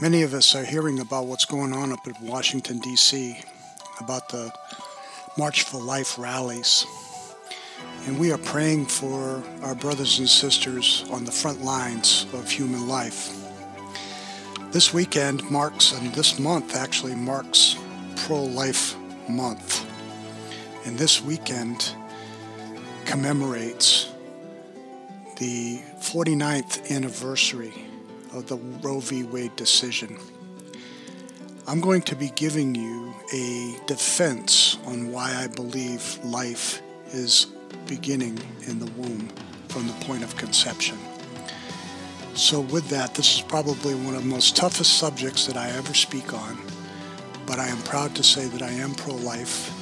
Many of us are hearing about what's going on up in Washington, D.C., about the March for Life rallies. And we are praying for our brothers and sisters on the front lines of human life. This weekend marks, and this month actually marks Pro Life Month. And this weekend commemorates the 49th anniversary of the Roe v. Wade decision. I'm going to be giving you a defense on why I believe life is beginning in the womb from the point of conception. So, with that, this is probably one of the most toughest subjects that I ever speak on, but I am proud to say that I am pro life.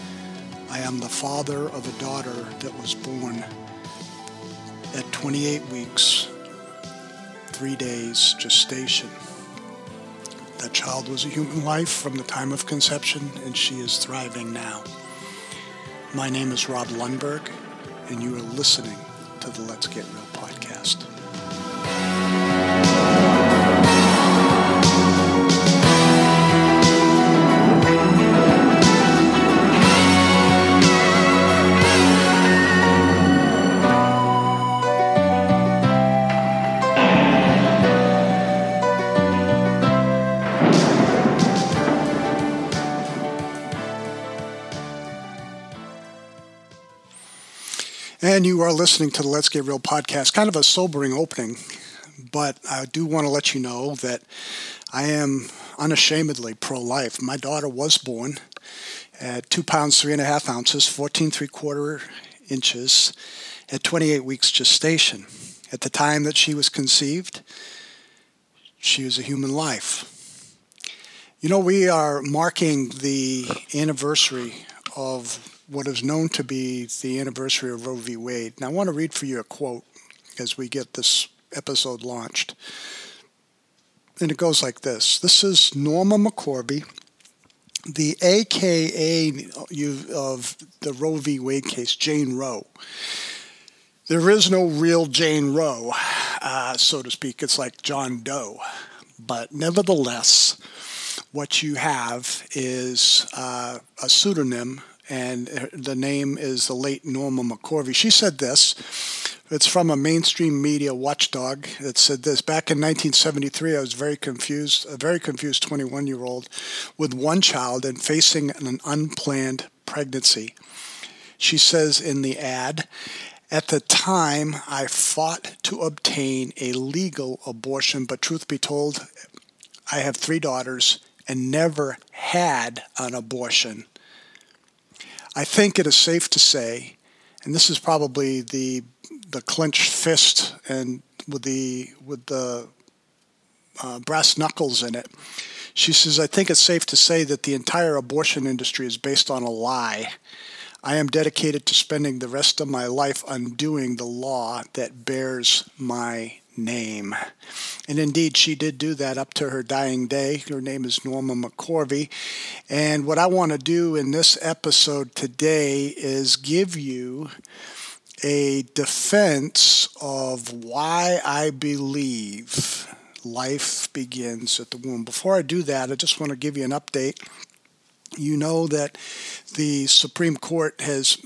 I am the father of a daughter that was born at 28 weeks three days gestation. That child was a human life from the time of conception, and she is thriving now. My name is Rob Lundberg, and you are listening to the Let's Get Real you are listening to the Let's Get Real podcast. Kind of a sobering opening, but I do want to let you know that I am unashamedly pro life. My daughter was born at two pounds, three and a half ounces, 14 three quarter inches at 28 weeks gestation. At the time that she was conceived, she was a human life. You know, we are marking the anniversary of what is known to be the anniversary of Roe v. Wade. And I want to read for you a quote as we get this episode launched. And it goes like this This is Norma McCorvey, the AKA of the Roe v. Wade case, Jane Roe. There is no real Jane Roe, uh, so to speak. It's like John Doe. But nevertheless, what you have is uh, a pseudonym and the name is the late Norma McCorvey. She said this. It's from a mainstream media watchdog that said this. Back in 1973, I was very confused, a very confused 21 year old with one child and facing an unplanned pregnancy. She says in the ad, at the time, I fought to obtain a legal abortion, but truth be told, I have three daughters and never had an abortion. I think it is safe to say, and this is probably the the clenched fist and with the with the uh, brass knuckles in it. She says, I think it's safe to say that the entire abortion industry is based on a lie. I am dedicated to spending the rest of my life undoing the law that bears my name. And indeed, she did do that up to her dying day. Her name is Norma McCorvey. And what I want to do in this episode today is give you a defense of why I believe life begins at the womb. Before I do that, I just want to give you an update you know that the Supreme Court has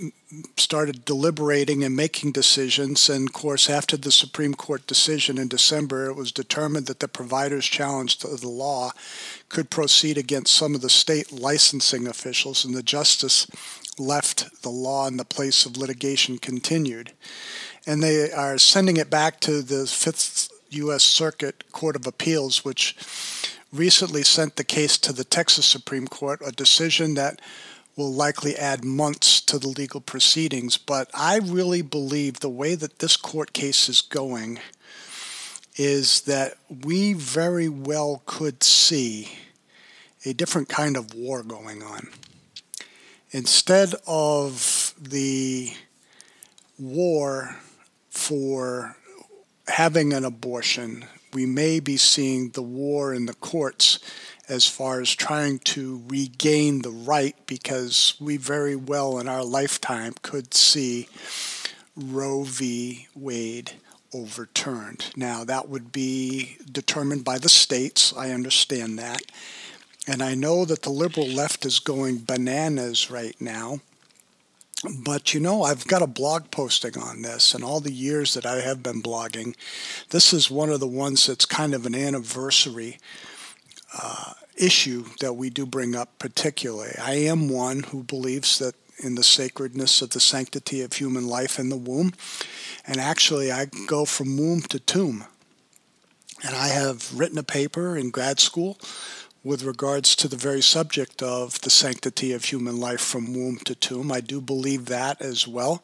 started deliberating and making decisions. And of course, after the Supreme Court decision in December, it was determined that the provider's challenge to the law could proceed against some of the state licensing officials, and the justice left the law in the place of litigation continued. And they are sending it back to the Fifth U.S. Circuit Court of Appeals, which recently sent the case to the Texas Supreme Court, a decision that will likely add months to the legal proceedings. But I really believe the way that this court case is going is that we very well could see a different kind of war going on. Instead of the war for having an abortion, we may be seeing the war in the courts as far as trying to regain the right because we very well in our lifetime could see Roe v. Wade overturned. Now, that would be determined by the states. I understand that. And I know that the liberal left is going bananas right now. But you know, I've got a blog posting on this, and all the years that I have been blogging, this is one of the ones that's kind of an anniversary uh, issue that we do bring up particularly. I am one who believes that in the sacredness of the sanctity of human life in the womb. And actually, I go from womb to tomb. And I have written a paper in grad school with regards to the very subject of the sanctity of human life from womb to tomb. I do believe that as well.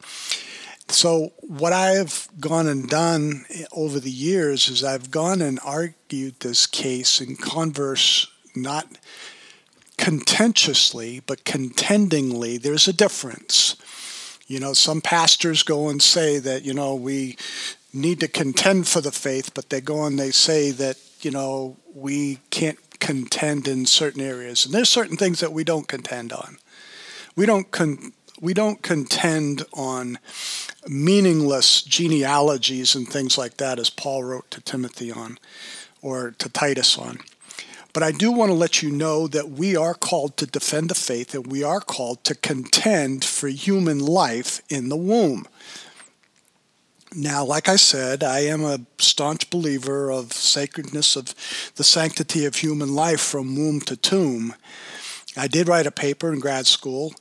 So, what I've gone and done over the years is I've gone and argued this case in converse, not contentiously, but contendingly, there's a difference. You know, some pastors go and say that, you know, we need to contend for the faith, but they go and they say that, you know, we can't contend in certain areas. And there's certain things that we don't contend on. We don't con- we don't contend on meaningless genealogies and things like that as Paul wrote to Timothy on or to Titus on. But I do want to let you know that we are called to defend the faith and we are called to contend for human life in the womb. Now, like I said, I am a staunch believer of sacredness of the sanctity of human life from womb to tomb. I did write a paper in grad school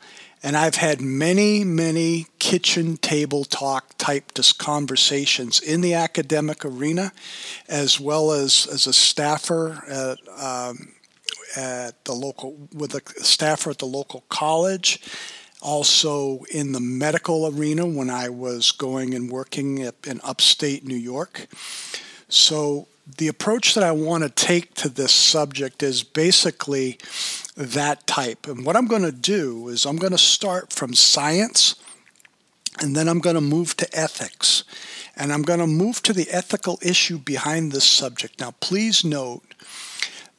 and I've had many, many kitchen table talk type conversations in the academic arena, as well as as a staffer at, um, at the local with a staffer at the local college. Also in the medical arena when I was going and working in upstate New York. So the approach that I want to take to this subject is basically that type. And what I'm going to do is I'm going to start from science and then I'm going to move to ethics. And I'm going to move to the ethical issue behind this subject. Now, please note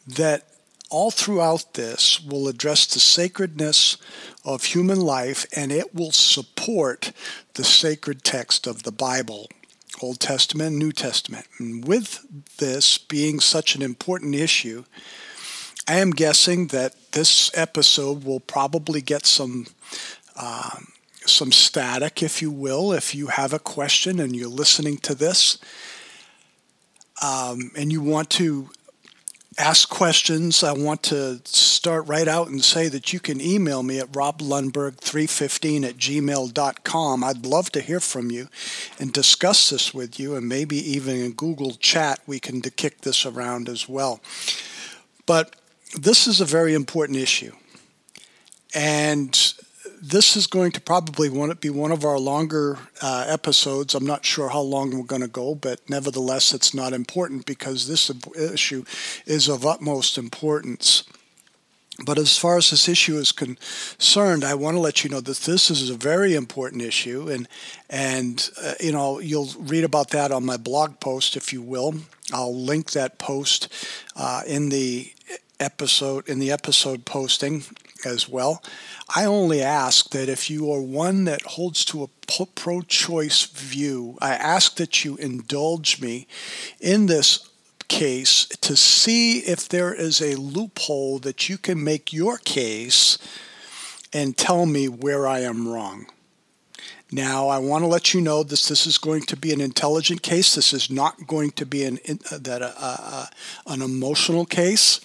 that all throughout this will address the sacredness of human life and it will support the sacred text of the Bible. Old Testament, New Testament. And with this being such an important issue, I am guessing that this episode will probably get some um, some static, if you will, if you have a question and you're listening to this, um, and you want to ask questions, I want to start right out and say that you can email me at roblundberg315 at gmail.com. I'd love to hear from you and discuss this with you, and maybe even in Google Chat we can kick this around as well. But this is a very important issue. And this is going to probably be one of our longer uh, episodes. I'm not sure how long we're going to go, but nevertheless, it's not important because this issue is of utmost importance. But as far as this issue is concerned, I want to let you know that this is a very important issue, and and uh, you know you'll read about that on my blog post, if you will. I'll link that post uh, in the episode in the episode posting as well. I only ask that if you are one that holds to a pro choice view, I ask that you indulge me in this case to see if there is a loophole that you can make your case and tell me where I am wrong. Now, I want to let you know this. This is going to be an intelligent case. This is not going to be an uh, that uh, uh, an emotional case.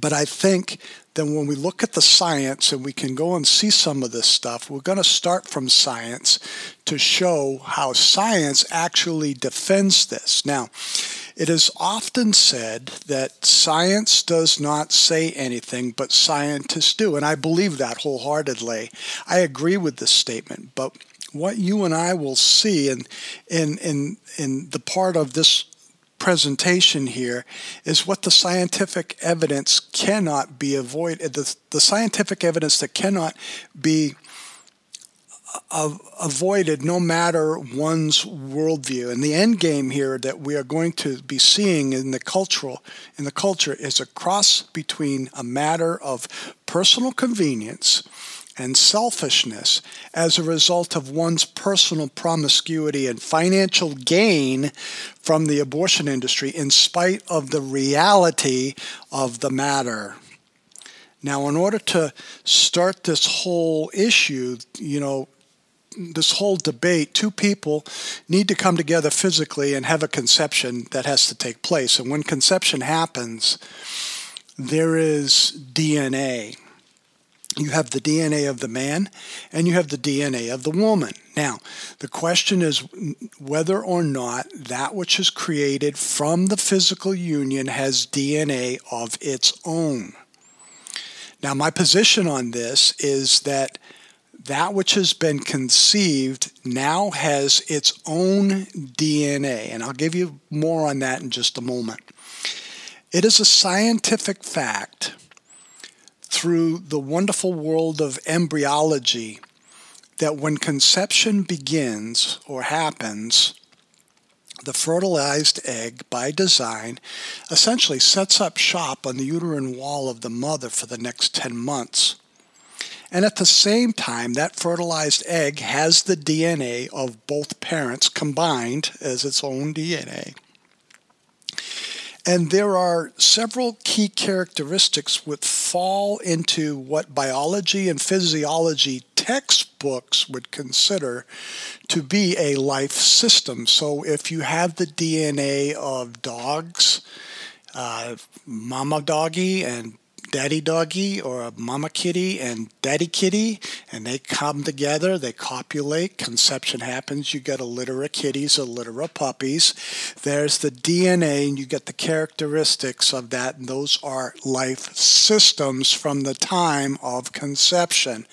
But I think that when we look at the science and we can go and see some of this stuff, we're going to start from science to show how science actually defends this. Now, it is often said that science does not say anything, but scientists do. And I believe that wholeheartedly. I agree with this statement. But what you and I will see in, in, in, in the part of this presentation here is what the scientific evidence cannot be avoided, the, the scientific evidence that cannot be uh, avoided no matter one's worldview. And the end game here that we are going to be seeing in the cultural in the culture is a cross between a matter of personal convenience and selfishness as a result of one's personal promiscuity and financial gain from the abortion industry in spite of the reality of the matter. Now, in order to start this whole issue, you know, this whole debate, two people need to come together physically and have a conception that has to take place. And when conception happens, there is DNA. You have the DNA of the man and you have the DNA of the woman. Now, the question is whether or not that which is created from the physical union has DNA of its own. Now, my position on this is that that which has been conceived now has its own DNA, and I'll give you more on that in just a moment. It is a scientific fact through the wonderful world of embryology that when conception begins or happens, the fertilized egg, by design, essentially sets up shop on the uterine wall of the mother for the next 10 months. And at the same time, that fertilized egg has the DNA of both parents combined as its own DNA. And there are several key characteristics which fall into what biology and physiology textbooks would consider to be a life system. So if you have the DNA of dogs, uh, mama doggy and daddy doggy or a mama kitty and daddy kitty, and they come together, they copulate, conception happens, you get a litter of kitties, a litter of puppies. There's the DNA, and you get the characteristics of that, and those are life systems from the time of conception.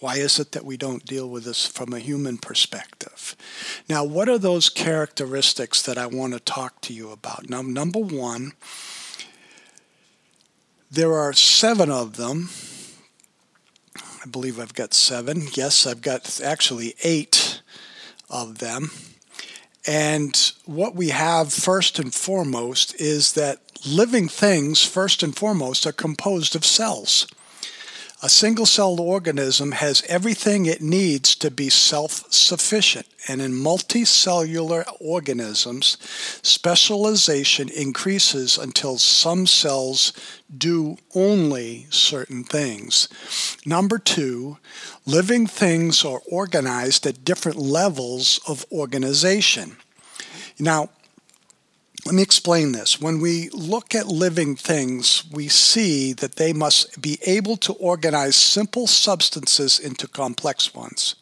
Why is it that we don't deal with this from a human perspective? Now, what are those characteristics that I want to talk to you about? Now, number one, there are seven of them. I believe I've got seven. Yes, I've got actually eight of them. And what we have first and foremost is that living things, first and foremost, are composed of cells. A single celled organism has everything it needs to be self sufficient. And in multicellular organisms, specialization increases until some cells do only certain things. Number two, living things are organized at different levels of organization. Now, let me explain this. When we look at living things, we see that they must be able to organize simple substances into complex ones.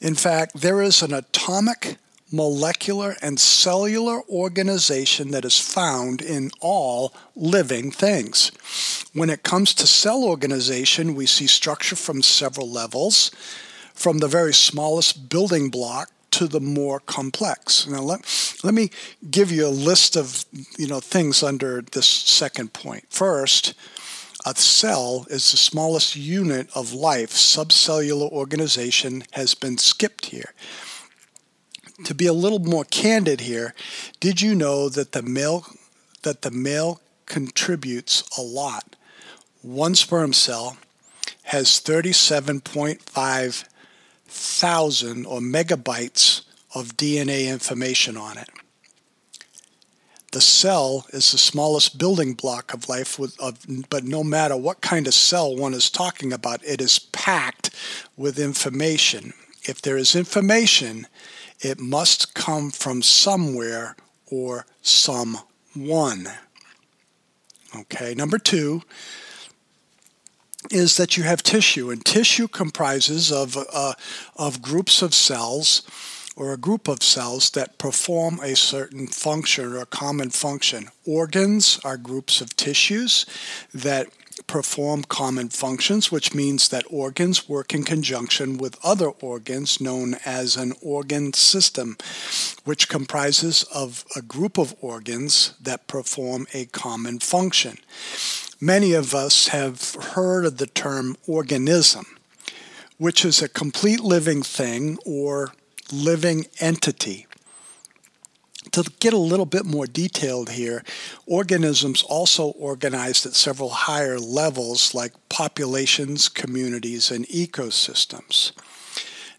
In fact, there is an atomic, molecular, and cellular organization that is found in all living things. When it comes to cell organization, we see structure from several levels, from the very smallest building block to the more complex. Now let, let me give you a list of you know things under this second point. First, a cell is the smallest unit of life. Subcellular organization has been skipped here. To be a little more candid here, did you know that the male that the male contributes a lot? One sperm cell has 37.5 thousand or megabytes of DNA information on it. The cell is the smallest building block of life, with, of, but no matter what kind of cell one is talking about, it is packed with information. If there is information, it must come from somewhere or someone. Okay, number two, is that you have tissue, and tissue comprises of, uh, of groups of cells or a group of cells that perform a certain function or a common function. Organs are groups of tissues that perform common functions, which means that organs work in conjunction with other organs known as an organ system, which comprises of a group of organs that perform a common function. Many of us have heard of the term organism, which is a complete living thing or living entity. to get a little bit more detailed here, organisms also organized at several higher levels like populations, communities, and ecosystems.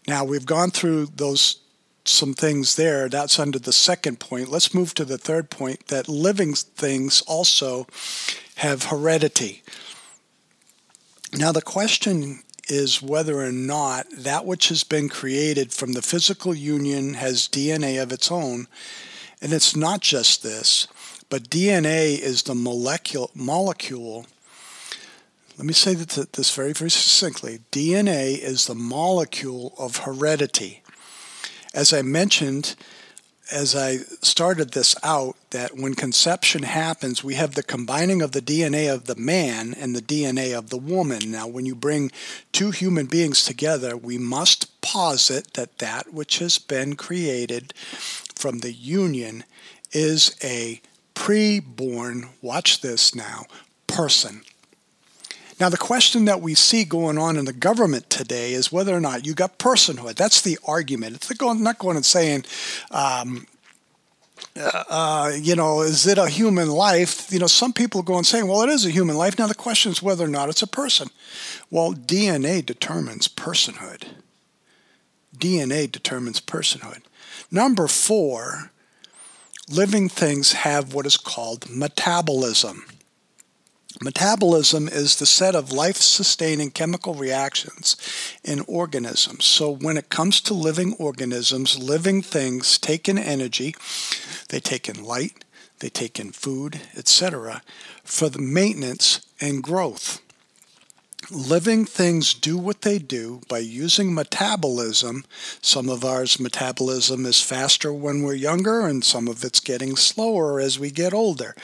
Now, we've gone through those some things there. That's under the second point. Let's move to the third point that living things also have heredity. Now, the question is whether or not that which has been created from the physical union has DNA of its own and it's not just this, but DNA is the molecule, molecule. Let me say this very, very succinctly. DNA is the molecule of heredity. As I mentioned, as I started this out, that when conception happens, we have the combining of the DNA of the man and the DNA of the woman. Now, when you bring two human beings together, we must posit that that which has been created from the union is a pre-born, watch this now, person. Now, the question that we see going on in the government today is whether or not you got personhood. That's the argument. It's not going and saying, um, uh, uh, you know, is it a human life? You know, some people go and say, well, it is a human life. Now, the question is whether or not it's a person. Well, DNA determines personhood. DNA determines personhood. Number four, living things have what is called metabolism. Metabolism is the set of life sustaining chemical reactions in organisms. So, when it comes to living organisms, living things take in energy, they take in light, they take in food, etc., for the maintenance and growth living things do what they do by using metabolism. Some of ours metabolism is faster when we're younger, and some of it's getting slower as we get older.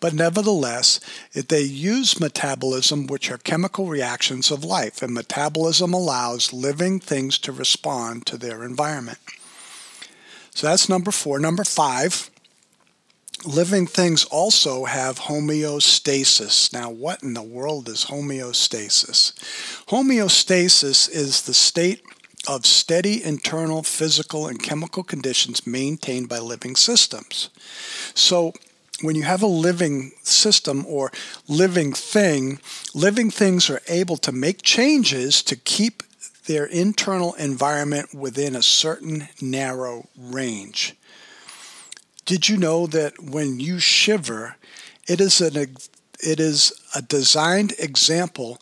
But nevertheless, they use metabolism, which are chemical reactions of life, and metabolism allows living things to respond to their environment. So that's number four. Number five living things also have homeostasis. Now, what in the world is homeostasis? Homeostasis is the state of steady internal physical and chemical conditions maintained by living systems. So, when you have a living system or living thing, living things are able to make changes to keep their internal environment within a certain narrow range. Did you know that when you shiver, it is an it is a designed example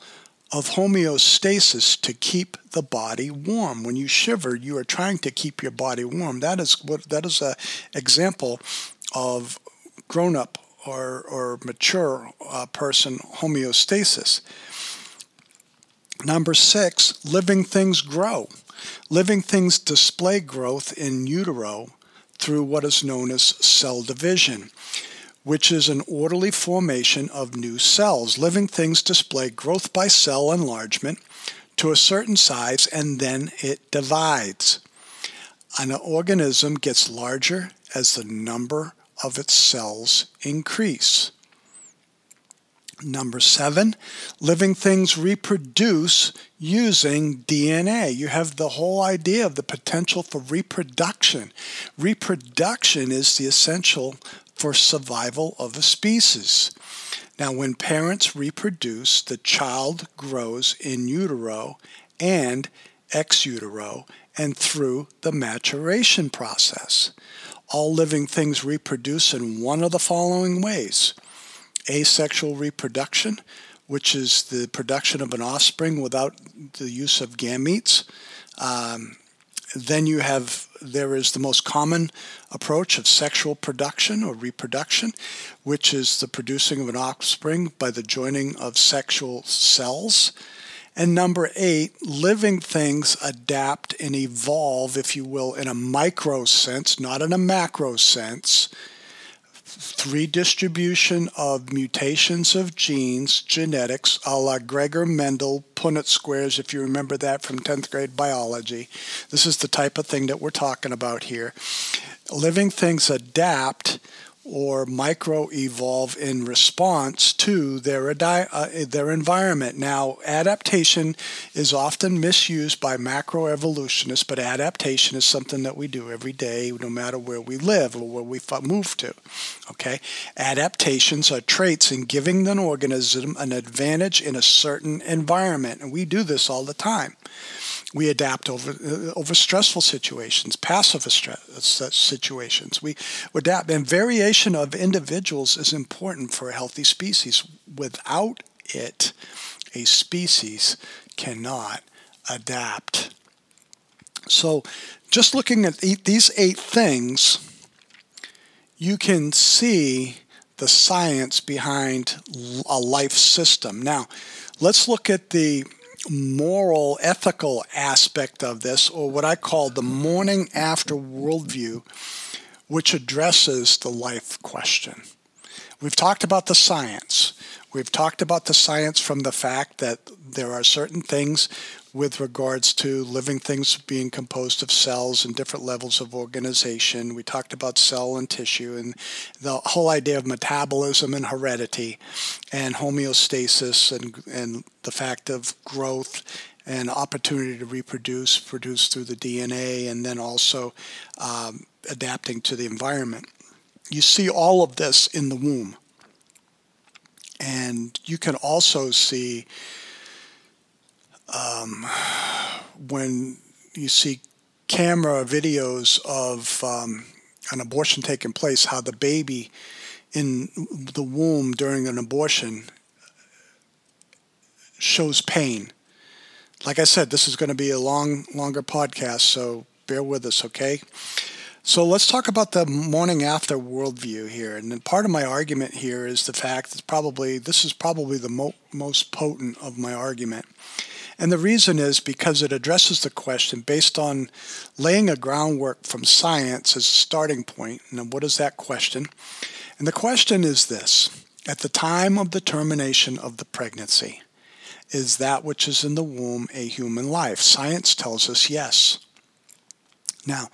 of homeostasis to keep the body warm. When you shiver, you are trying to keep your body warm. That is what that is a example of grown up or, or mature uh, person homeostasis. Number six, living things grow. Living things display growth in utero through what is known as cell division, which is an orderly formation of new cells. Living things display growth by cell enlargement to a certain size and then it divides. An organism gets larger as the number of its cells increase. Number seven, living things reproduce using DNA. You have the whole idea of the potential for reproduction. Reproduction is the essential for survival of a species. Now, when parents reproduce, the child grows in utero and ex utero and through the maturation process. All living things reproduce in one of the following ways asexual reproduction, which is the production of an offspring without the use of gametes. Um, then you have there is the most common approach of sexual production or reproduction, which is the producing of an offspring by the joining of sexual cells. And number eight, living things adapt and evolve, if you will, in a micro sense, not in a macro sense, redistribution of mutations of genes, genetics, a la Gregor Mendel, Punnett squares, if you remember that from 10th grade biology. This is the type of thing that we're talking about here. Living things adapt or micro evolve in response to their, uh, their environment. Now, adaptation is often misused by macro evolutionists, but adaptation is something that we do every day, no matter where we live or where we move to. Okay? Adaptations are traits in giving an organism an advantage in a certain environment, and we do this all the time. We adapt over uh, over stressful situations, passive stress situations. We adapt, and variation of individuals is important for a healthy species. Without it, a species cannot adapt. So, just looking at these eight things, you can see the science behind a life system. Now, let's look at the moral, ethical aspect of this, or what I call the morning after worldview, which addresses the life question. We've talked about the science. We've talked about the science from the fact that there are certain things with regards to living things being composed of cells and different levels of organization. We talked about cell and tissue and the whole idea of metabolism and heredity and homeostasis and, and the fact of growth and opportunity to reproduce, produce through the DNA, and then also um, adapting to the environment. You see all of this in the womb. And you can also see um, when you see camera videos of um, an abortion taking place, how the baby in the womb during an abortion shows pain. Like I said, this is going to be a long, longer podcast, so bear with us, okay? So let's talk about the morning after worldview here. And part of my argument here is the fact that probably this is probably the mo- most potent of my argument. And the reason is because it addresses the question based on laying a groundwork from science as a starting point. And what is that question? And the question is this At the time of the termination of the pregnancy, is that which is in the womb a human life? Science tells us yes. Now,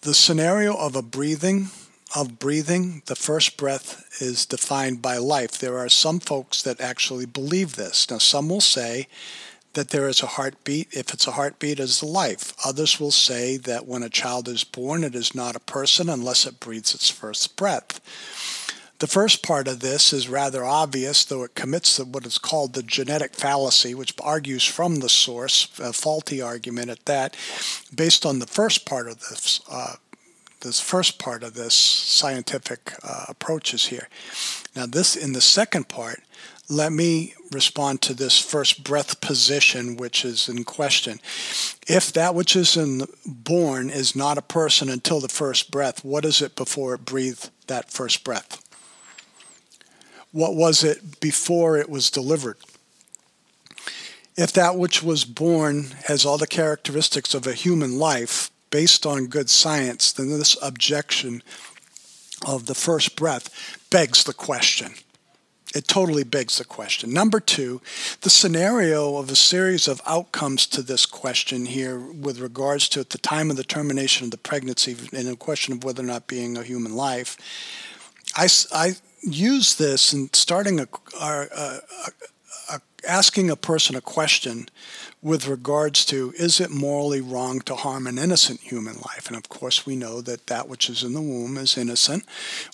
the scenario of a breathing, of breathing, the first breath is defined by life. There are some folks that actually believe this. Now, some will say that there is a heartbeat. If it's a heartbeat, it is life. Others will say that when a child is born, it is not a person unless it breathes its first breath. The first part of this is rather obvious, though it commits what is called the genetic fallacy, which argues from the source, a faulty argument at that, based on the first part of this. Uh, this first part of this scientific uh, approaches here. Now, this in the second part, let me respond to this first breath position, which is in question. If that which is in born is not a person until the first breath, what is it before it breathed that first breath? What was it before it was delivered? If that which was born has all the characteristics of a human life based on good science, then this objection of the first breath begs the question it totally begs the question. Number two, the scenario of a series of outcomes to this question here with regards to at the time of the termination of the pregnancy and a question of whether or not being a human life. I, I use this in starting a, a asking a person a question with regards to is it morally wrong to harm an innocent human life? And of course, we know that that which is in the womb is innocent.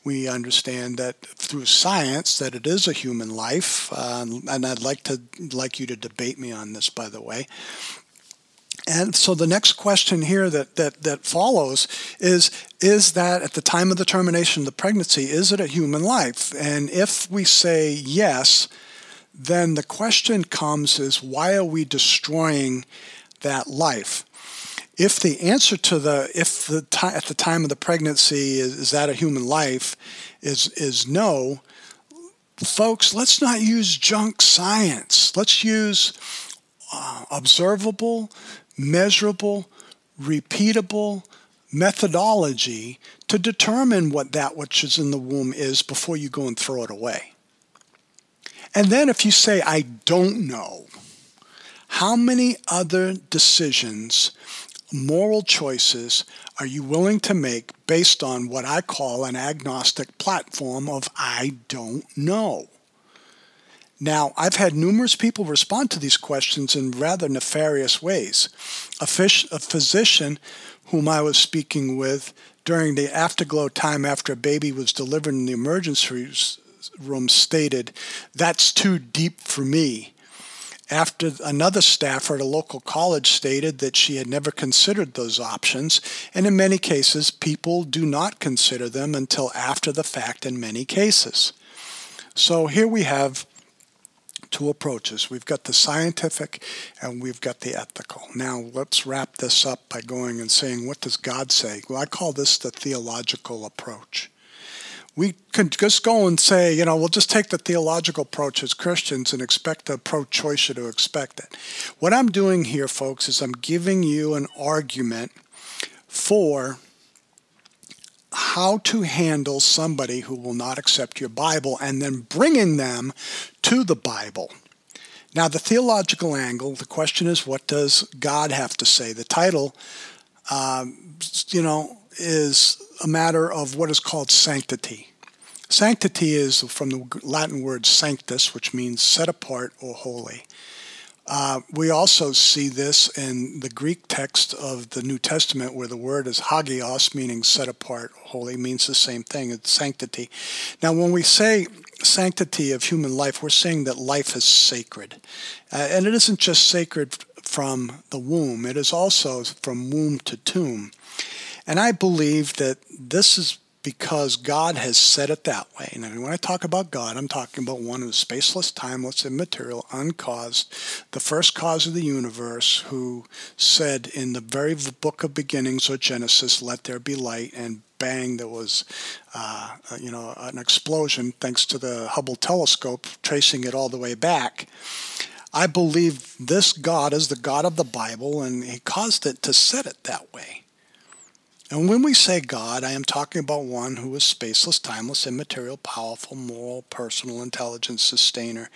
We understand that through science that it is a human life, uh, and I'd like to like you to debate me on this, by the way. And so the next question here that, that, that follows is Is that at the time of the termination of the pregnancy, is it a human life? And if we say yes, then the question comes is why are we destroying that life? If the answer to the if the at the time of the pregnancy is, is that a human life is is no, folks, let's not use junk science. Let's use uh, observable, measurable, repeatable methodology to determine what that which is in the womb is before you go and throw it away. And then if you say, I don't know, how many other decisions, moral choices, are you willing to make based on what I call an agnostic platform of I don't know? Now, I've had numerous people respond to these questions in rather nefarious ways. A, fish, a physician whom I was speaking with during the afterglow time after a baby was delivered in the emergency room stated, That's too deep for me. After another staffer at a local college stated that she had never considered those options, and in many cases, people do not consider them until after the fact in many cases. So here we have two approaches. We've got the scientific and we've got the ethical. Now, let's wrap this up by going and saying, what does God say? Well, I call this the theological approach. We could just go and say, you know, we'll just take the theological approach as Christians and expect the pro choicer to expect it. What I'm doing here, folks, is I'm giving you an argument for how to handle somebody who will not accept your Bible and then bringing them to the Bible. Now, the theological angle, the question is, what does God have to say? The title, um, you know, is a matter of what is called sanctity. Sanctity is from the Latin word sanctus, which means set apart or holy. Uh, we also see this in the Greek text of the New Testament, where the word is hagios, meaning set apart, holy, means the same thing. It's sanctity. Now, when we say sanctity of human life, we're saying that life is sacred. Uh, and it isn't just sacred from the womb, it is also from womb to tomb. And I believe that this is because God has said it that way. And when I talk about God, I'm talking about one who is spaceless, timeless, immaterial, uncaused, the first cause of the universe, who said in the very book of beginnings or Genesis, let there be light, and bang, there was, uh, you know, an explosion thanks to the Hubble telescope tracing it all the way back. I believe this God is the God of the Bible, and He caused it to set it that way. And when we say God, I am talking about one who is spaceless, timeless, immaterial, powerful, moral, personal, intelligent, sustainer,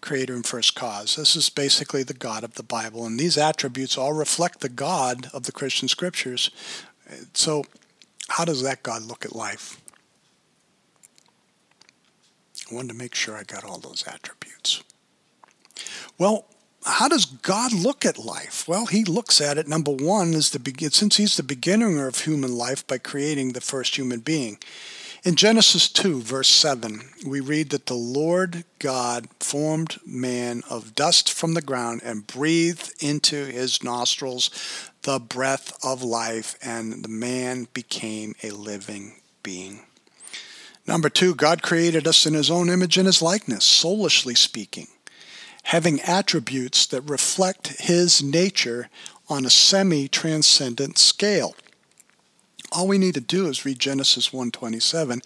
creator, and first cause. This is basically the God of the Bible. And these attributes all reflect the God of the Christian scriptures. So, how does that God look at life? I wanted to make sure I got all those attributes. Well, how does God look at life? Well, he looks at it, number one, is the since he's the beginner of human life by creating the first human being. In Genesis 2, verse 7, we read that the Lord God formed man of dust from the ground and breathed into his nostrils the breath of life, and the man became a living being. Number two, God created us in his own image and his likeness, soulishly speaking having attributes that reflect his nature on a semi-transcendent scale. All we need to do is read Genesis 1:27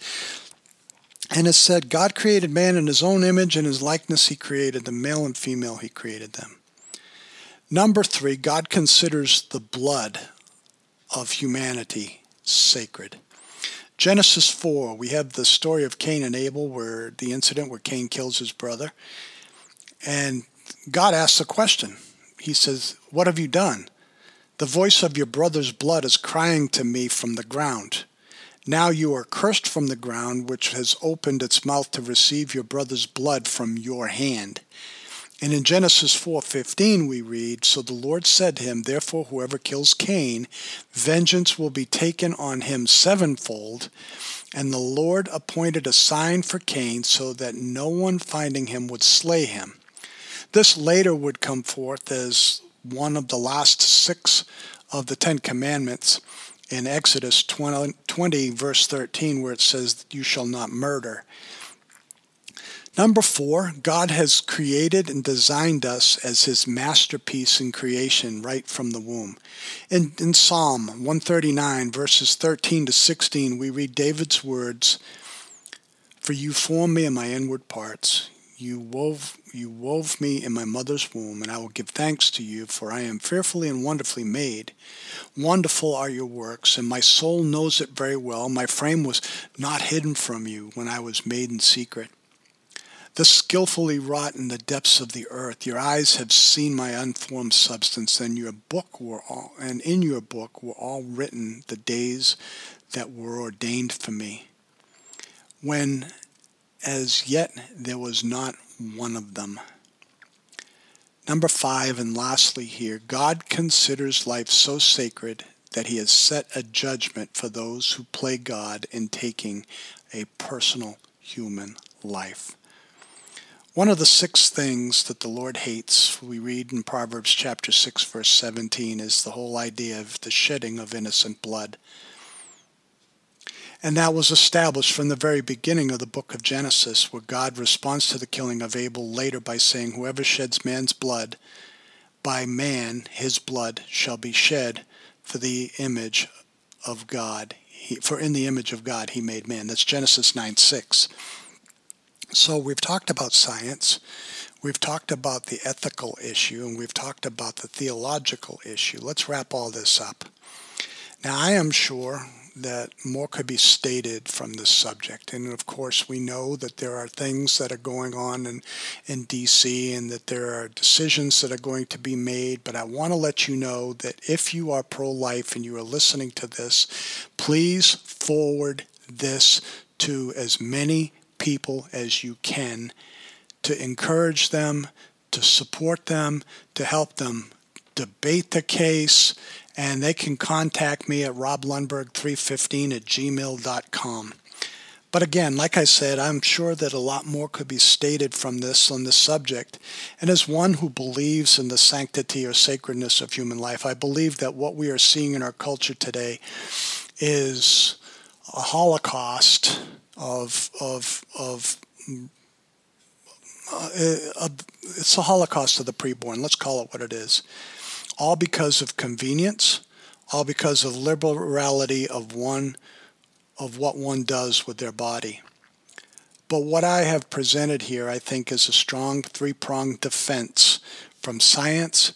and it said God created man in his own image and his likeness he created them male and female he created them. Number 3 God considers the blood of humanity sacred. Genesis 4 we have the story of Cain and Abel where the incident where Cain kills his brother and God asks a question. He says, What have you done? The voice of your brother's blood is crying to me from the ground. Now you are cursed from the ground, which has opened its mouth to receive your brother's blood from your hand. And in Genesis 4:15 we read, So the Lord said to him, Therefore whoever kills Cain, vengeance will be taken on him sevenfold. And the Lord appointed a sign for Cain so that no one finding him would slay him. This later would come forth as one of the last six of the Ten Commandments in Exodus 20, 20, verse 13, where it says, You shall not murder. Number four, God has created and designed us as his masterpiece in creation right from the womb. In, in Psalm 139, verses 13 to 16, we read David's words For you formed me in my inward parts. You wove, you wove me in my mother's womb, and I will give thanks to you, for I am fearfully and wonderfully made. Wonderful are your works, and my soul knows it very well. My frame was not hidden from you when I was made in secret. Thus skillfully wrought in the depths of the earth, your eyes have seen my unformed substance, and your book were all, and in your book were all written the days that were ordained for me, when as yet there was not one of them. Number five, and lastly here, God considers life so sacred that he has set a judgment for those who play God in taking a personal human life. One of the six things that the Lord hates, we read in Proverbs chapter 6 verse 17, is the whole idea of the shedding of innocent blood. And that was established from the very beginning of the book of Genesis, where God responds to the killing of Abel later by saying, Whoever sheds man's blood, by man his blood shall be shed for the image of God. He, for in the image of God he made man. That's Genesis 9 6. So we've talked about science, we've talked about the ethical issue, and we've talked about the theological issue. Let's wrap all this up. Now, I am sure that more could be stated from this subject. And of course, we know that there are things that are going on in, in DC and that there are decisions that are going to be made. But I want to let you know that if you are pro life and you are listening to this, please forward this to as many people as you can to encourage them, to support them, to help them debate the case, and they can contact me at roblundberg315 at gmail.com. But again, like I said, I'm sure that a lot more could be stated from this on this subject. And as one who believes in the sanctity or sacredness of human life, I believe that what we are seeing in our culture today is a holocaust of of of uh, it's a holocaust of the preborn. Let's call it what it is. All because of convenience, all because of liberality of one of what one does with their body. But what I have presented here, I think, is a strong three pronged defense from science,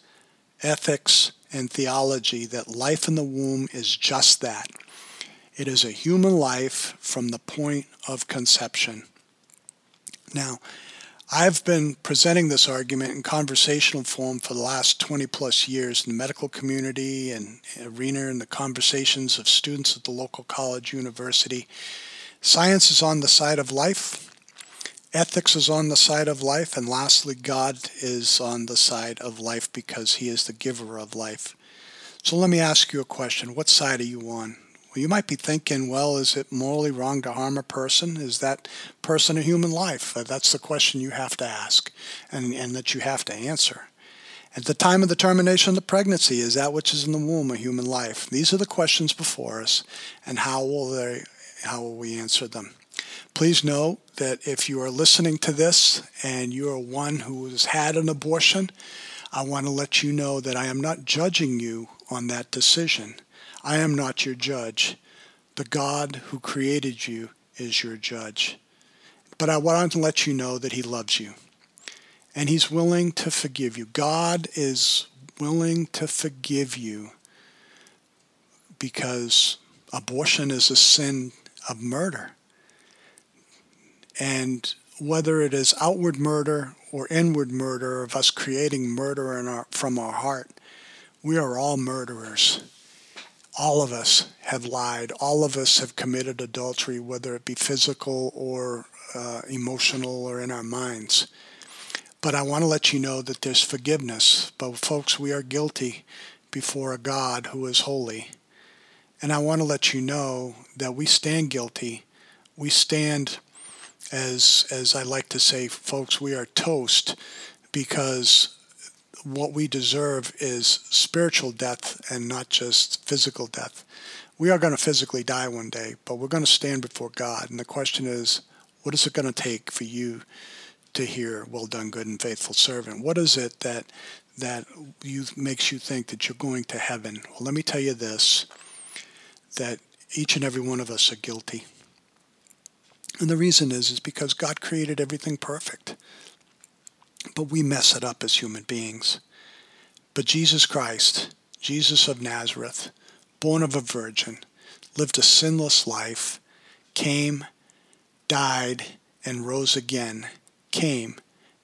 ethics, and theology that life in the womb is just that it is a human life from the point of conception. Now, I've been presenting this argument in conversational form for the last 20 plus years in the medical community and arena in the conversations of students at the local college university. Science is on the side of life, ethics is on the side of life, and lastly, God is on the side of life because He is the giver of life. So let me ask you a question. What side are you on? You might be thinking, well, is it morally wrong to harm a person? Is that person a human life? That's the question you have to ask and, and that you have to answer. At the time of the termination of the pregnancy, is that which is in the womb a human life? These are the questions before us, and how will they, how will we answer them? Please know that if you are listening to this and you are one who has had an abortion, I want to let you know that I am not judging you on that decision. I am not your judge. The God who created you is your judge. But I want to let you know that He loves you and He's willing to forgive you. God is willing to forgive you because abortion is a sin of murder. And whether it is outward murder or inward murder of us creating murder our, from our heart, we are all murderers all of us have lied. All of us have committed adultery, whether it be physical or uh, emotional or in our minds. But I want to let you know that there's forgiveness. But folks, we are guilty before a God who is holy. And I want to let you know that we stand guilty. We stand, as, as I like to say, folks, we are toast because what we deserve is spiritual death and not just physical death. We are going to physically die one day, but we're going to stand before God. And the question is, what is it going to take for you to hear, well done, good and faithful servant? What is it that that you makes you think that you're going to heaven? Well, let me tell you this, that each and every one of us are guilty. And the reason is, is because God created everything perfect but we mess it up as human beings. But Jesus Christ, Jesus of Nazareth, born of a virgin, lived a sinless life, came, died, and rose again, came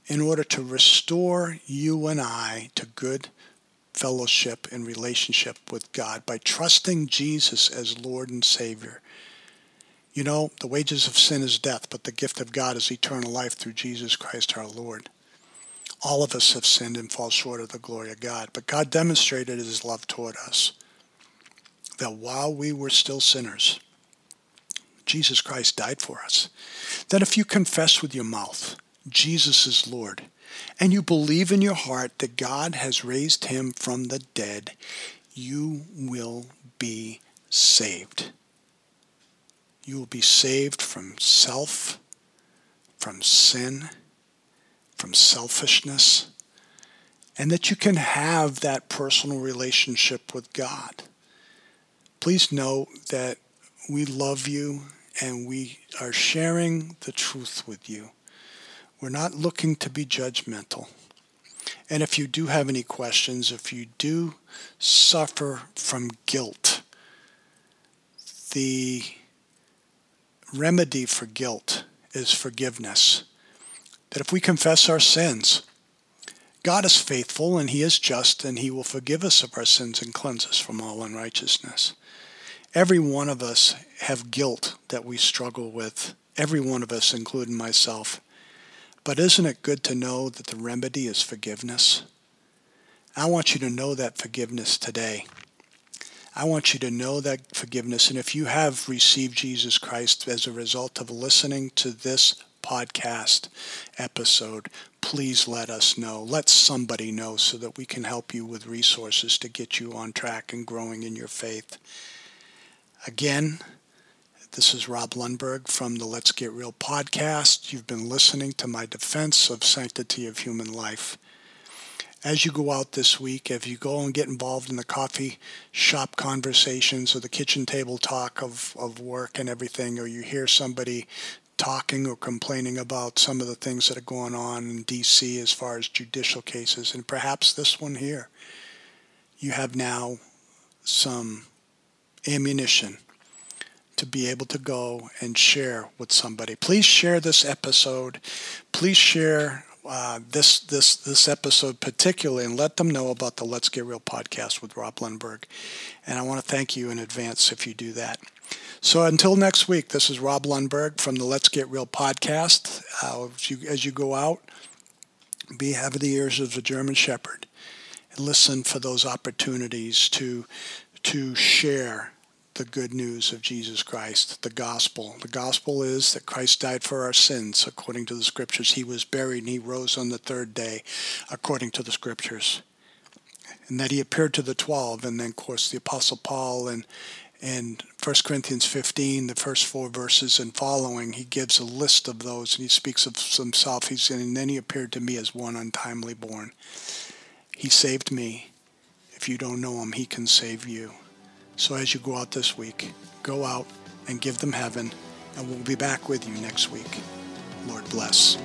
in order to restore you and I to good fellowship and relationship with God by trusting Jesus as Lord and Savior. You know, the wages of sin is death, but the gift of God is eternal life through Jesus Christ our Lord. All of us have sinned and fall short of the glory of God, but God demonstrated his love toward us that while we were still sinners, Jesus Christ died for us. That if you confess with your mouth Jesus is Lord, and you believe in your heart that God has raised him from the dead, you will be saved. You will be saved from self, from sin, from selfishness, and that you can have that personal relationship with God. Please know that we love you and we are sharing the truth with you. We're not looking to be judgmental. And if you do have any questions, if you do suffer from guilt, the remedy for guilt is forgiveness. That if we confess our sins, God is faithful and He is just and He will forgive us of our sins and cleanse us from all unrighteousness. Every one of us have guilt that we struggle with, every one of us, including myself. But isn't it good to know that the remedy is forgiveness? I want you to know that forgiveness today. I want you to know that forgiveness. And if you have received Jesus Christ as a result of listening to this podcast episode, please let us know. Let somebody know so that we can help you with resources to get you on track and growing in your faith. Again, this is Rob Lundberg from the Let's Get Real podcast. You've been listening to my defense of sanctity of human life. As you go out this week, if you go and get involved in the coffee shop conversations or the kitchen table talk of, of work and everything, or you hear somebody talking or complaining about some of the things that are going on in D.C. as far as judicial cases, and perhaps this one here, you have now some ammunition to be able to go and share with somebody. Please share this episode. Please share uh, this this this episode particularly, and let them know about the Let's Get Real podcast with Rob Lundberg. And I want to thank you in advance if you do that. So until next week, this is Rob Lundberg from the Let's Get Real podcast. Uh, as, you, as you go out, be have the ears of the German Shepherd, and listen for those opportunities to to share the good news of Jesus Christ, the gospel. The gospel is that Christ died for our sins according to the scriptures. He was buried and he rose on the third day according to the scriptures. And that he appeared to the 12 and then of course the apostle Paul and in 1 Corinthians 15, the first four verses and following, he gives a list of those and he speaks of himself. He's and then he appeared to me as one untimely born. He saved me. If you don't know him, he can save you. So as you go out this week, go out and give them heaven, and we'll be back with you next week. Lord bless.